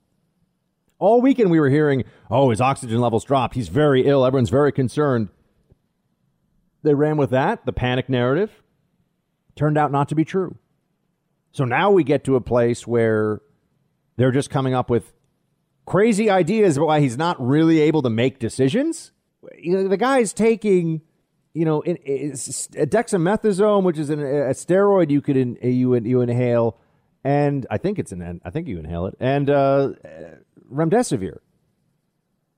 All weekend we were hearing, oh, his oxygen levels dropped. He's very ill. Everyone's very concerned. They ran with that, the panic narrative. Turned out not to be true. So now we get to a place where they're just coming up with crazy ideas why he's not really able to make decisions. You know, the guy's taking, you know, dexamethasone, which is an, a steroid you could in, you you inhale, and I think it's an I think you inhale it, and uh, remdesivir,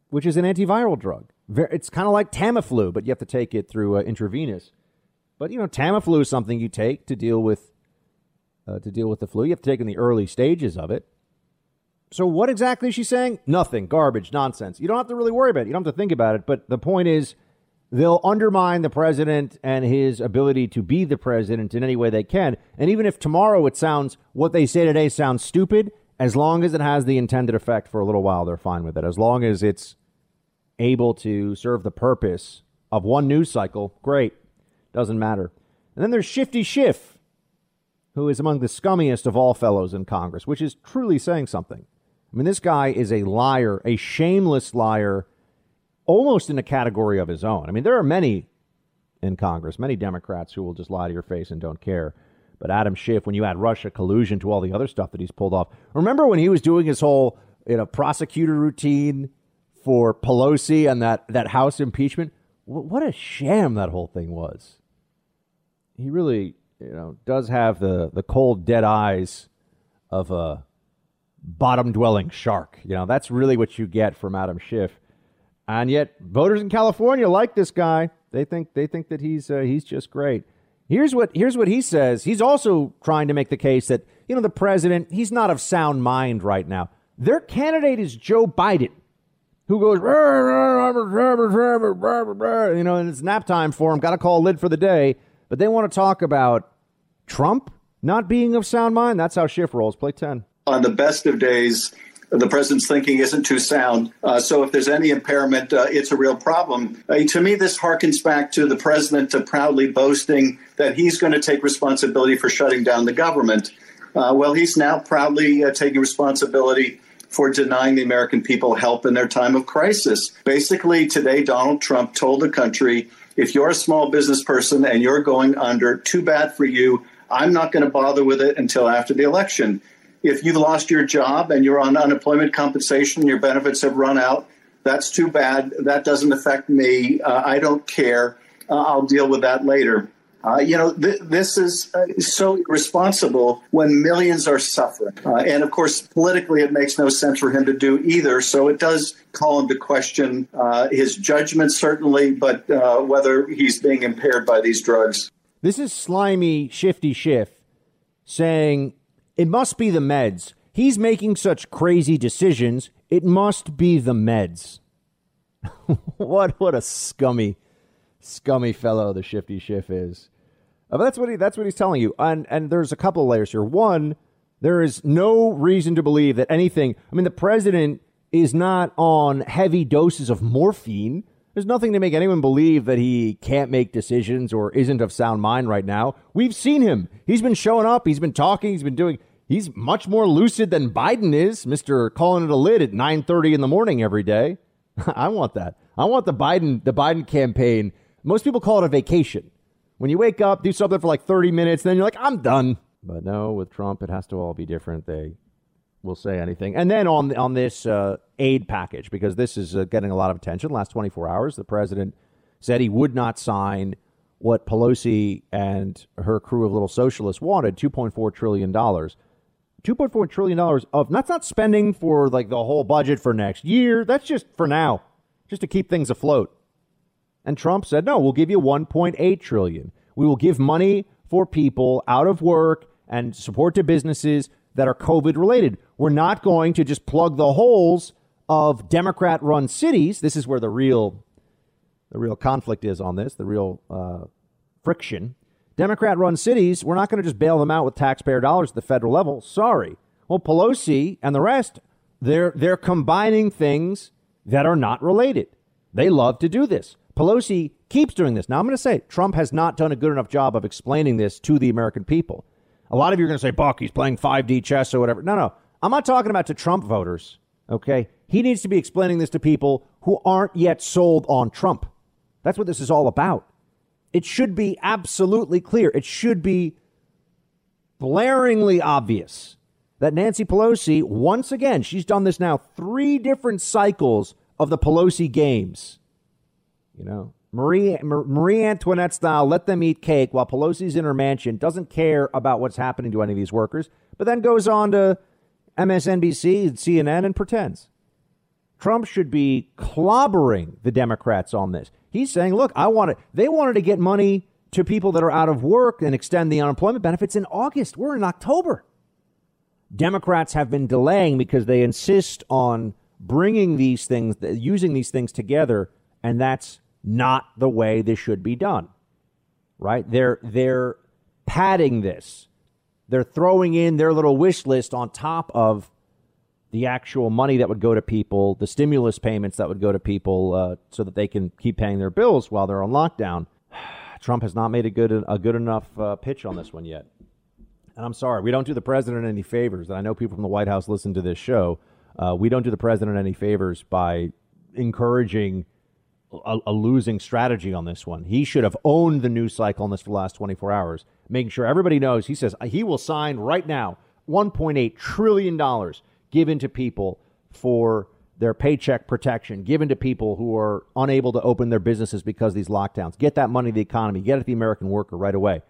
which is an antiviral drug. It's kind of like Tamiflu, but you have to take it through uh, intravenous. But you know, Tamiflu is something you take to deal with uh, to deal with the flu. You have to take in the early stages of it. So what exactly is she saying? Nothing. Garbage. Nonsense. You don't have to really worry about it. You don't have to think about it. But the point is, they'll undermine the president and his ability to be the president in any way they can. And even if tomorrow it sounds what they say today sounds stupid, as long as it has the intended effect for a little while, they're fine with it. As long as it's able to serve the purpose of one news cycle, great. Doesn't matter. And then there's Shifty Schiff, who is among the scummiest of all fellows in Congress, which is truly saying something. I mean, this guy is a liar, a shameless liar, almost in a category of his own. I mean, there are many in Congress, many Democrats who will just lie to your face and don't care. But Adam Schiff, when you add Russia collusion to all the other stuff that he's pulled off, remember when he was doing his whole you know prosecutor routine for Pelosi and that that House impeachment? What a sham that whole thing was. He really, you know, does have the the cold, dead eyes of a bottom dwelling shark. You know, that's really what you get from Adam Schiff. And yet, voters in California like this guy. They think they think that he's uh, he's just great. Here's what here's what he says. He's also trying to make the case that you know the president he's not of sound mind right now. Their candidate is Joe Biden, who goes you know, and it's nap time for him. Got to call lid for the day, but they want to talk about Trump not being of sound mind. That's how Schiff rolls. Play ten on the best of days the president's thinking isn't too sound. Uh, so if there's any impairment, uh, it's a real problem. Uh, to me, this harkens back to the president proudly boasting that he's going to take responsibility for shutting down the government. Uh, well, he's now proudly uh, taking responsibility for denying the American people help in their time of crisis. Basically, today, Donald Trump told the country if you're a small business person and you're going under, too bad for you. I'm not going to bother with it until after the election. If you've lost your job and you're on unemployment compensation, your benefits have run out, that's too bad. That doesn't affect me. Uh, I don't care. Uh, I'll deal with that later. Uh, you know, th- this is uh, so irresponsible when millions are suffering. Uh, and of course, politically, it makes no sense for him to do either. So it does call into question uh, his judgment, certainly, but whether he's being impaired by these drugs. This is slimy, shifty Schiff saying it must be the meds. He's making such crazy decisions. It must be the meds. what what a scummy, scummy fellow the shifty Schiff is. Uh, that's what he that's what he's telling you. And and there's a couple of layers here. One, there is no reason to believe that anything. I mean, the president is not on heavy doses of morphine. There's nothing to make anyone believe that he can't make decisions or isn't of sound mind right now. We've seen him. He's been showing up. He's been talking. He's been doing. He's much more lucid than Biden is, Mister calling it a lid at 9:30 in the morning every day. I want that. I want the Biden the Biden campaign. Most people call it a vacation. When you wake up, do something for like 30 minutes, then you're like, I'm done. But no, with Trump, it has to all be different. They will say anything. And then on on this uh, aid package, because this is uh, getting a lot of attention. Last 24 hours, the president said he would not sign what Pelosi and her crew of little socialists wanted, 2.4 trillion dollars. $2.4 trillion of that's not spending for like the whole budget for next year. That's just for now, just to keep things afloat. And Trump said, no, we'll give you 1.8 trillion. We will give money for people out of work and support to businesses that are COVID related. We're not going to just plug the holes of Democrat run cities. This is where the real the real conflict is on this, the real uh, friction. Democrat run cities, we're not going to just bail them out with taxpayer dollars at the federal level. Sorry. Well, Pelosi and the rest, they're, they're combining things that are not related. They love to do this. Pelosi keeps doing this. Now, I'm going to say Trump has not done a good enough job of explaining this to the American people. A lot of you are going to say, Buck, he's playing 5D chess or whatever. No, no. I'm not talking about to Trump voters, okay? He needs to be explaining this to people who aren't yet sold on Trump. That's what this is all about. It should be absolutely clear. It should be blaringly obvious that Nancy Pelosi, once again, she's done this now three different cycles of the Pelosi games. You know, Marie, Marie Antoinette style, let them eat cake while Pelosi's in her mansion, doesn't care about what's happening to any of these workers, but then goes on to MSNBC CNN and pretends. Trump should be clobbering the Democrats on this. He's saying, look, I want it. They wanted to get money to people that are out of work and extend the unemployment benefits in August. We're in October. Democrats have been delaying because they insist on bringing these things, using these things together, and that's not the way this should be done. Right? They're they're padding this. They're throwing in their little wish list on top of the actual money that would go to people, the stimulus payments that would go to people, uh, so that they can keep paying their bills while they're on lockdown. Trump has not made a good a good enough uh, pitch on this one yet. And I'm sorry, we don't do the president any favors. And I know people from the White House listen to this show. Uh, we don't do the president any favors by encouraging a, a, losing strategy on this one. He should have owned the news cycle on this for the last 24 hours, making sure everybody knows. He says he will sign right now 1.8 trillion dollars given to people for their paycheck protection, given to people who are unable to open their businesses because of these lockdowns. Get that money to the economy. Get it to the American worker right away.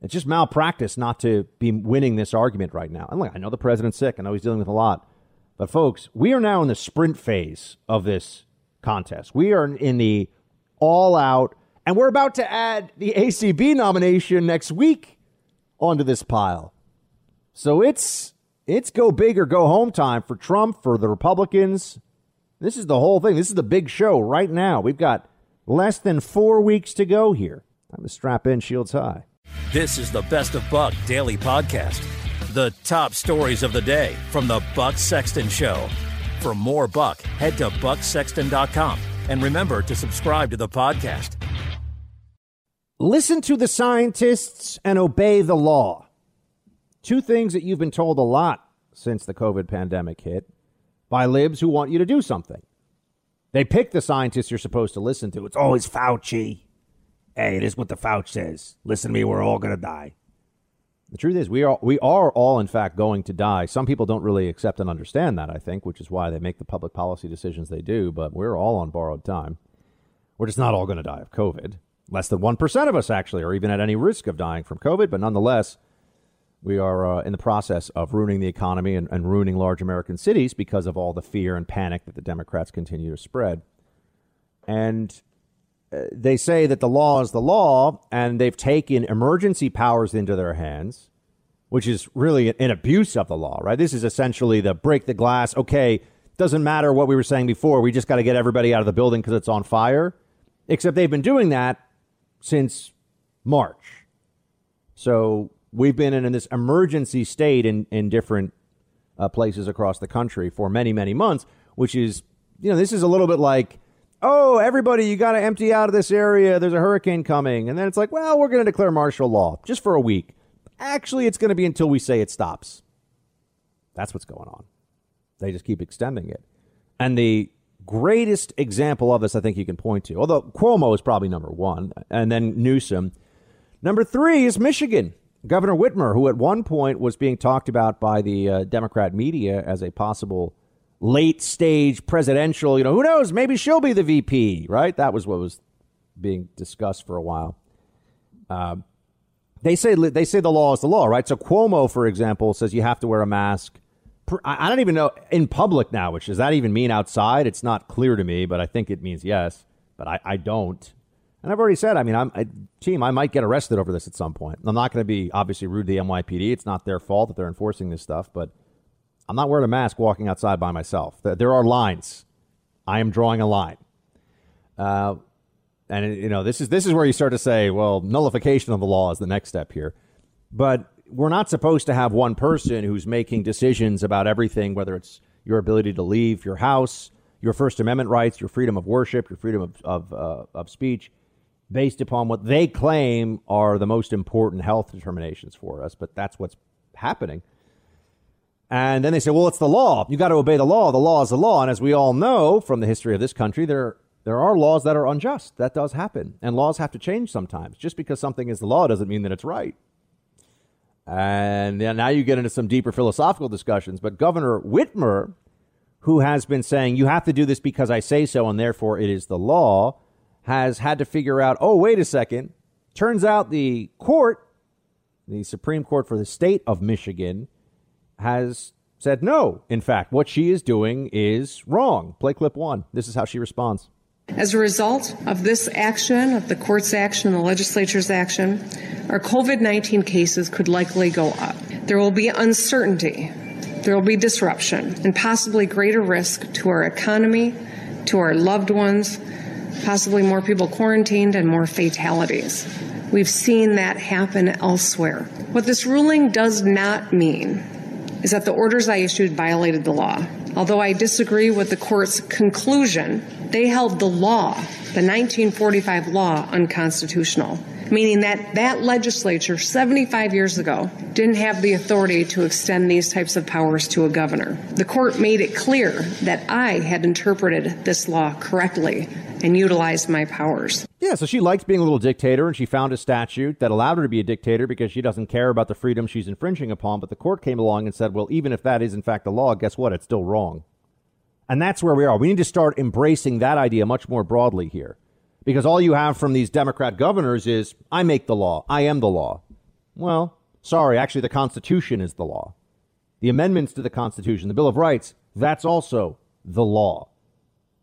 It's just malpractice not to be winning this argument right now. And look, I know the president's sick. I know he's dealing with a lot. But folks, we are now in the sprint phase of this contest. We are in the all out, and we're about to add the ACB nomination next week onto this pile. So it's it's go big or go home time for Trump, for the Republicans. This is the whole thing. This is the big show right now. We've got less than four weeks to go here. Time to strap in, shields high. This is the Best of Buck Daily Podcast. The top stories of the day from the Buck Sexton Show. For more Buck, head to bucksexton.com and remember to subscribe to the podcast. Listen to the scientists and obey the law. Two things that you've been told a lot since the COVID pandemic hit by libs who want you to do something. They pick the scientists you're supposed to listen to. It's always Fauci. Hey, it is what the Fauci says. Listen to me, we're all going to die. The truth is, we are, we are all, in fact, going to die. Some people don't really accept and understand that, I think, which is why they make the public policy decisions they do, but we're all on borrowed time. We're just not all going to die of COVID. Less than 1% of us actually are even at any risk of dying from COVID, but nonetheless, we are uh, in the process of ruining the economy and, and ruining large American cities because of all the fear and panic that the Democrats continue to spread. And they say that the law is the law, and they've taken emergency powers into their hands, which is really an abuse of the law, right? This is essentially the break the glass. Okay, doesn't matter what we were saying before. We just got to get everybody out of the building because it's on fire. Except they've been doing that since March. So we've been in this emergency state in, in different uh, places across the country for many, many months, which is, you know, this is a little bit like oh, everybody, you got to empty out of this area. There's a hurricane coming. And then it's like, well, we're going to declare martial law just for a week. Actually, it's going to be until we say it stops. That's what's going on. They just keep extending it. And the greatest example of this, I think you can point to, although Cuomo is probably number one, and then Newsom. Number three is Michigan. Governor Whitmer, who at one point was being talked about by the uh, Democrat media as a possible late stage presidential, you know, who knows? Maybe she'll be the VP, right? That was what was being discussed for a while. Uh, they say they say the law is the law, right? So Cuomo, for example, says you have to wear a mask. I don't even know in public now, which does that even mean outside? It's not clear to me, but I think it means yes. But I, I don't. And I've already said, I mean, I'm team. I might get arrested over this at some point. I'm not going to be obviously rude to the NYPD. It's not their fault that they're enforcing this stuff, but I'm not wearing a mask walking outside by myself. There are lines. I am drawing a line. Uh, and you know this is this is where you start to say, well, nullification of the law is the next step here. But we're not supposed to have one person who's making decisions about everything, whether it's your ability to leave your house, your First Amendment rights, your freedom of worship, your freedom of of, uh, of speech. based upon what they claim are the most important health determinations for us, but that's what's happening. And then they say, well, it's the law. You got to obey the law. The law is the law. And as we all know from the history of this country, there, there are laws that are unjust. That does happen. And laws have to change sometimes. Just because something is the law doesn't mean that it's right. And now you get into some deeper philosophical discussions. But Governor Whitmer, who has been saying, you have to do this because I say so, and therefore it is the law, has had to figure out, oh, wait a second. Turns out the court, the Supreme Court for the state of Michigan, has said no. In fact, what she is doing is wrong. Play clip one. This is how she responds. As a result of this action, of the court's action, the legislature's action, our COVID 19 cases could likely go up. There will be uncertainty, there will be disruption, and possibly greater risk to our economy, to our loved ones, possibly more people quarantined, and more fatalities. We've seen that happen elsewhere. What this ruling does not mean is that the orders I issued violated the law. Although I disagree with the court's conclusion, they held the law, the 1945 law, unconstitutional, meaning that that legislature 75 years ago didn't have the authority to extend these types of powers to a governor. The court made it clear that I had interpreted this law correctly and utilized my powers. Yeah, so she likes being a little dictator, and she found a statute that allowed her to be a dictator because she doesn't care about the freedom she's infringing upon. But the court came along and said, well, even if that is in fact the law, guess what? It's still wrong. And that's where we are. We need to start embracing that idea much more broadly here. Because all you have from these Democrat governors is, I make the law, I am the law. Well, sorry, actually, the Constitution is the law. The amendments to the Constitution, the Bill of Rights, that's also the law.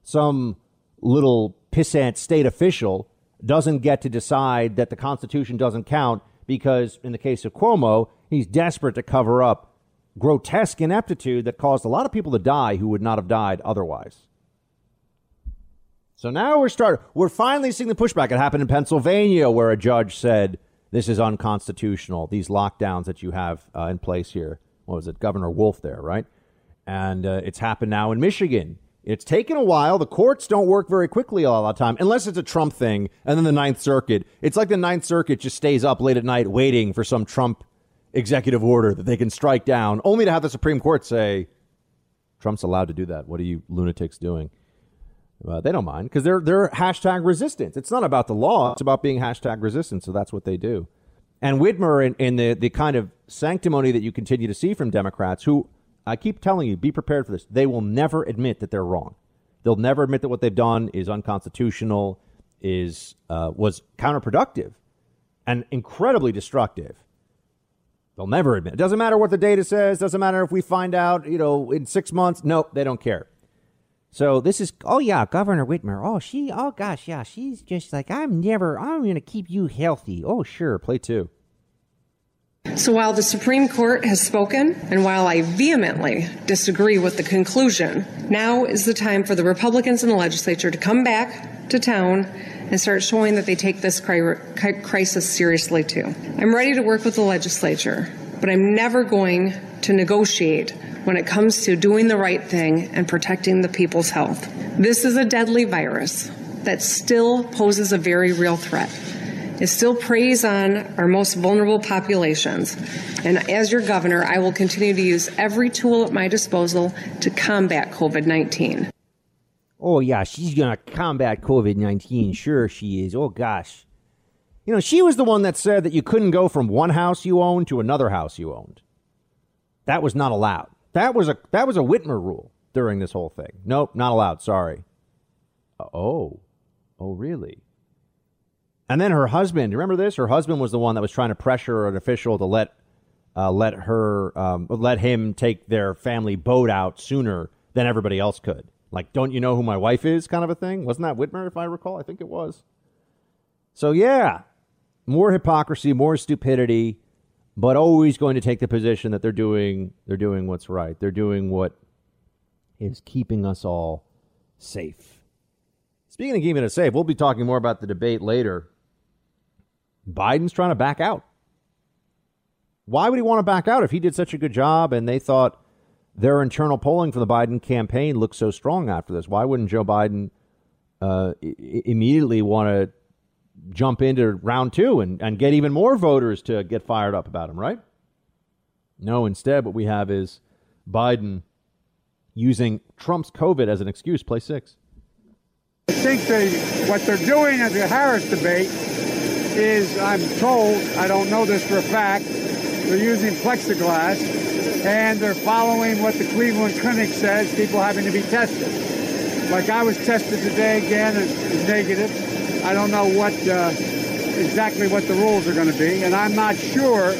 Some little pissant state official doesn't get to decide that the Constitution doesn't count because, in the case of Cuomo, he's desperate to cover up grotesque ineptitude that caused a lot of people to die who would not have died otherwise. So now we're starting. We're finally seeing the pushback. It happened in Pennsylvania, where a judge said this is unconstitutional. These lockdowns that you have uh, in place here. What was it, Governor Wolf? There, right? And uh, it's happened now in Michigan. It's taken a while. The courts don't work very quickly a lot of time, unless it's a Trump thing. And then the Ninth Circuit. It's like the Ninth Circuit just stays up late at night waiting for some Trump executive order that they can strike down, only to have the Supreme Court say, Trump's allowed to do that. What are you lunatics doing? Uh, they don't mind because they're they're hashtag resistant. It's not about the law; it's about being hashtag resistant. So that's what they do. And Whitmer, in, in the the kind of sanctimony that you continue to see from Democrats, who I keep telling you, be prepared for this. They will never admit that they're wrong. They'll never admit that what they've done is unconstitutional, is uh, was counterproductive, and incredibly destructive. They'll never admit. It doesn't matter what the data says. Doesn't matter if we find out, you know, in six months. Nope, they don't care. So this is, oh yeah, Governor Whitmer. Oh, she, oh gosh, yeah, she's just like, I'm never, I'm going to keep you healthy. Oh, sure, play two. So while the Supreme Court has spoken, and while I vehemently disagree with the conclusion, now is the time for the Republicans in the legislature to come back to town and start showing that they take this crisis seriously too. I'm ready to work with the legislature, but I'm never going to negotiate when it comes to doing the right thing and protecting the people's health. This is a deadly virus that still poses a very real threat. It still preys on our most vulnerable populations. And as your governor, I will continue to use every tool at my disposal to combat COVID 19. Oh, yeah, she's going to combat COVID 19. Sure, she is. Oh, gosh. You know, she was the one that said that you couldn't go from one house you owned to another house you owned. That was not allowed. That was a that was a Whitmer rule during this whole thing. Nope, not allowed. Sorry. Oh, oh, really? And then her husband, remember this? Her husband was the one that was trying to pressure an official to let uh, let her um, let him take their family boat out sooner than everybody else could. Like, don't you know who my wife is? Kind of a thing. Wasn't that Whitmer, if I recall? I think it was. So yeah, more hypocrisy, more stupidity, but always going to take the position that they're doing they're doing what's right. They're doing what is keeping us all safe. Speaking of keeping us safe, we'll be talking more about the debate later. Biden's trying to back out. Why would he want to back out if he did such a good job and they thought their internal polling for the Biden campaign looked so strong after this? Why wouldn't Joe Biden uh, I- immediately want to jump into round two and, and get even more voters to get fired up about him, right? No, instead, what we have is Biden using Trump's COVID as an excuse. Play six. I think they, what they're doing at the Harris debate is, I'm told, I don't know this for a fact, they're using plexiglass and they're following what the Cleveland Clinic says, people having to be tested. Like I was tested today again it's negative. I don't know what uh, exactly what the rules are going to be, and I'm not sure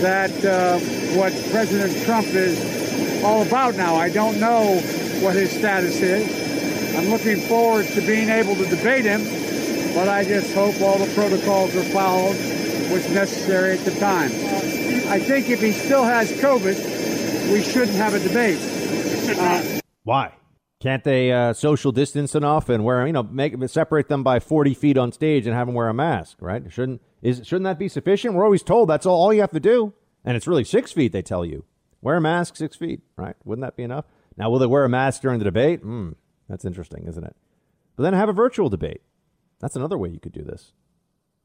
that uh, what President Trump is all about now. I don't know what his status is. I'm looking forward to being able to debate him, but I just hope all the protocols are followed, what's necessary at the time. I think if he still has COVID, we shouldn't have a debate. Uh, Why? Can't they uh, social distance enough and wear, you know, make separate them by 40 feet on stage and have them wear a mask, right? Shouldn't is shouldn't that be sufficient? We're always told that's all, all you have to do, and it's really six feet. They tell you wear a mask six feet, right? Wouldn't that be enough? Now, will they wear a mask during the debate? Hmm, that's interesting, isn't it? But then have a virtual debate. That's another way you could do this.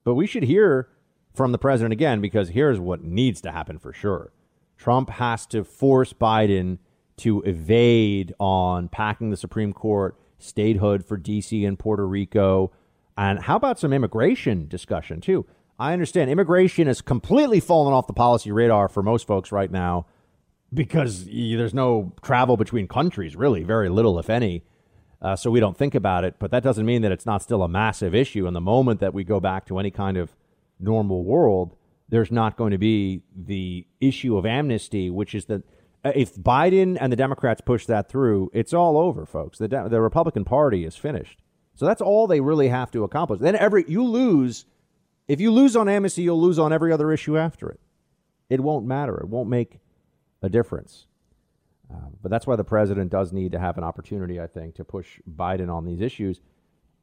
But we should hear from the president again because here's what needs to happen for sure. Trump has to force Biden to evade on packing the Supreme Court, statehood for D.C. and Puerto Rico. And how about some immigration discussion, too? I understand immigration has completely fallen off the policy radar for most folks right now because there's no travel between countries, really, very little, if any. Uh, so we don't think about it. But that doesn't mean that it's not still a massive issue. And the moment that we go back to any kind of normal world, there's not going to be the issue of amnesty, which is that if Biden and the Democrats push that through, it's all over, folks. The, De- the Republican Party is finished. So that's all they really have to accomplish. Then every you lose. If you lose on amnesty, you'll lose on every other issue after it. It won't matter. It won't make a difference. Uh, but that's why the president does need to have an opportunity, I think, to push Biden on these issues.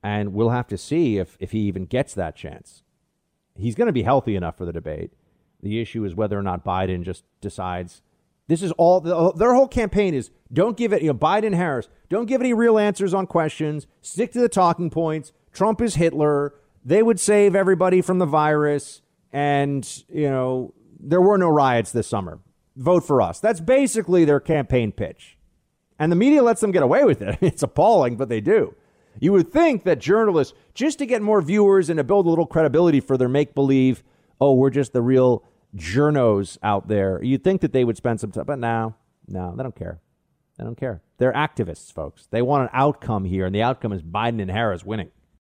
And we'll have to see if, if he even gets that chance. He's going to be healthy enough for the debate. The issue is whether or not Biden just decides this is all their whole campaign is don't give it, you know, Biden Harris, don't give any real answers on questions, stick to the talking points. Trump is Hitler. They would save everybody from the virus. And, you know, there were no riots this summer. Vote for us. That's basically their campaign pitch. And the media lets them get away with it. It's appalling, but they do. You would think that journalists, just to get more viewers and to build a little credibility for their make believe, oh, we're just the real journos out there. You'd think that they would spend some time, but no, no, they don't care. They don't care. They're activists, folks. They want an outcome here, and the outcome is Biden and Harris winning.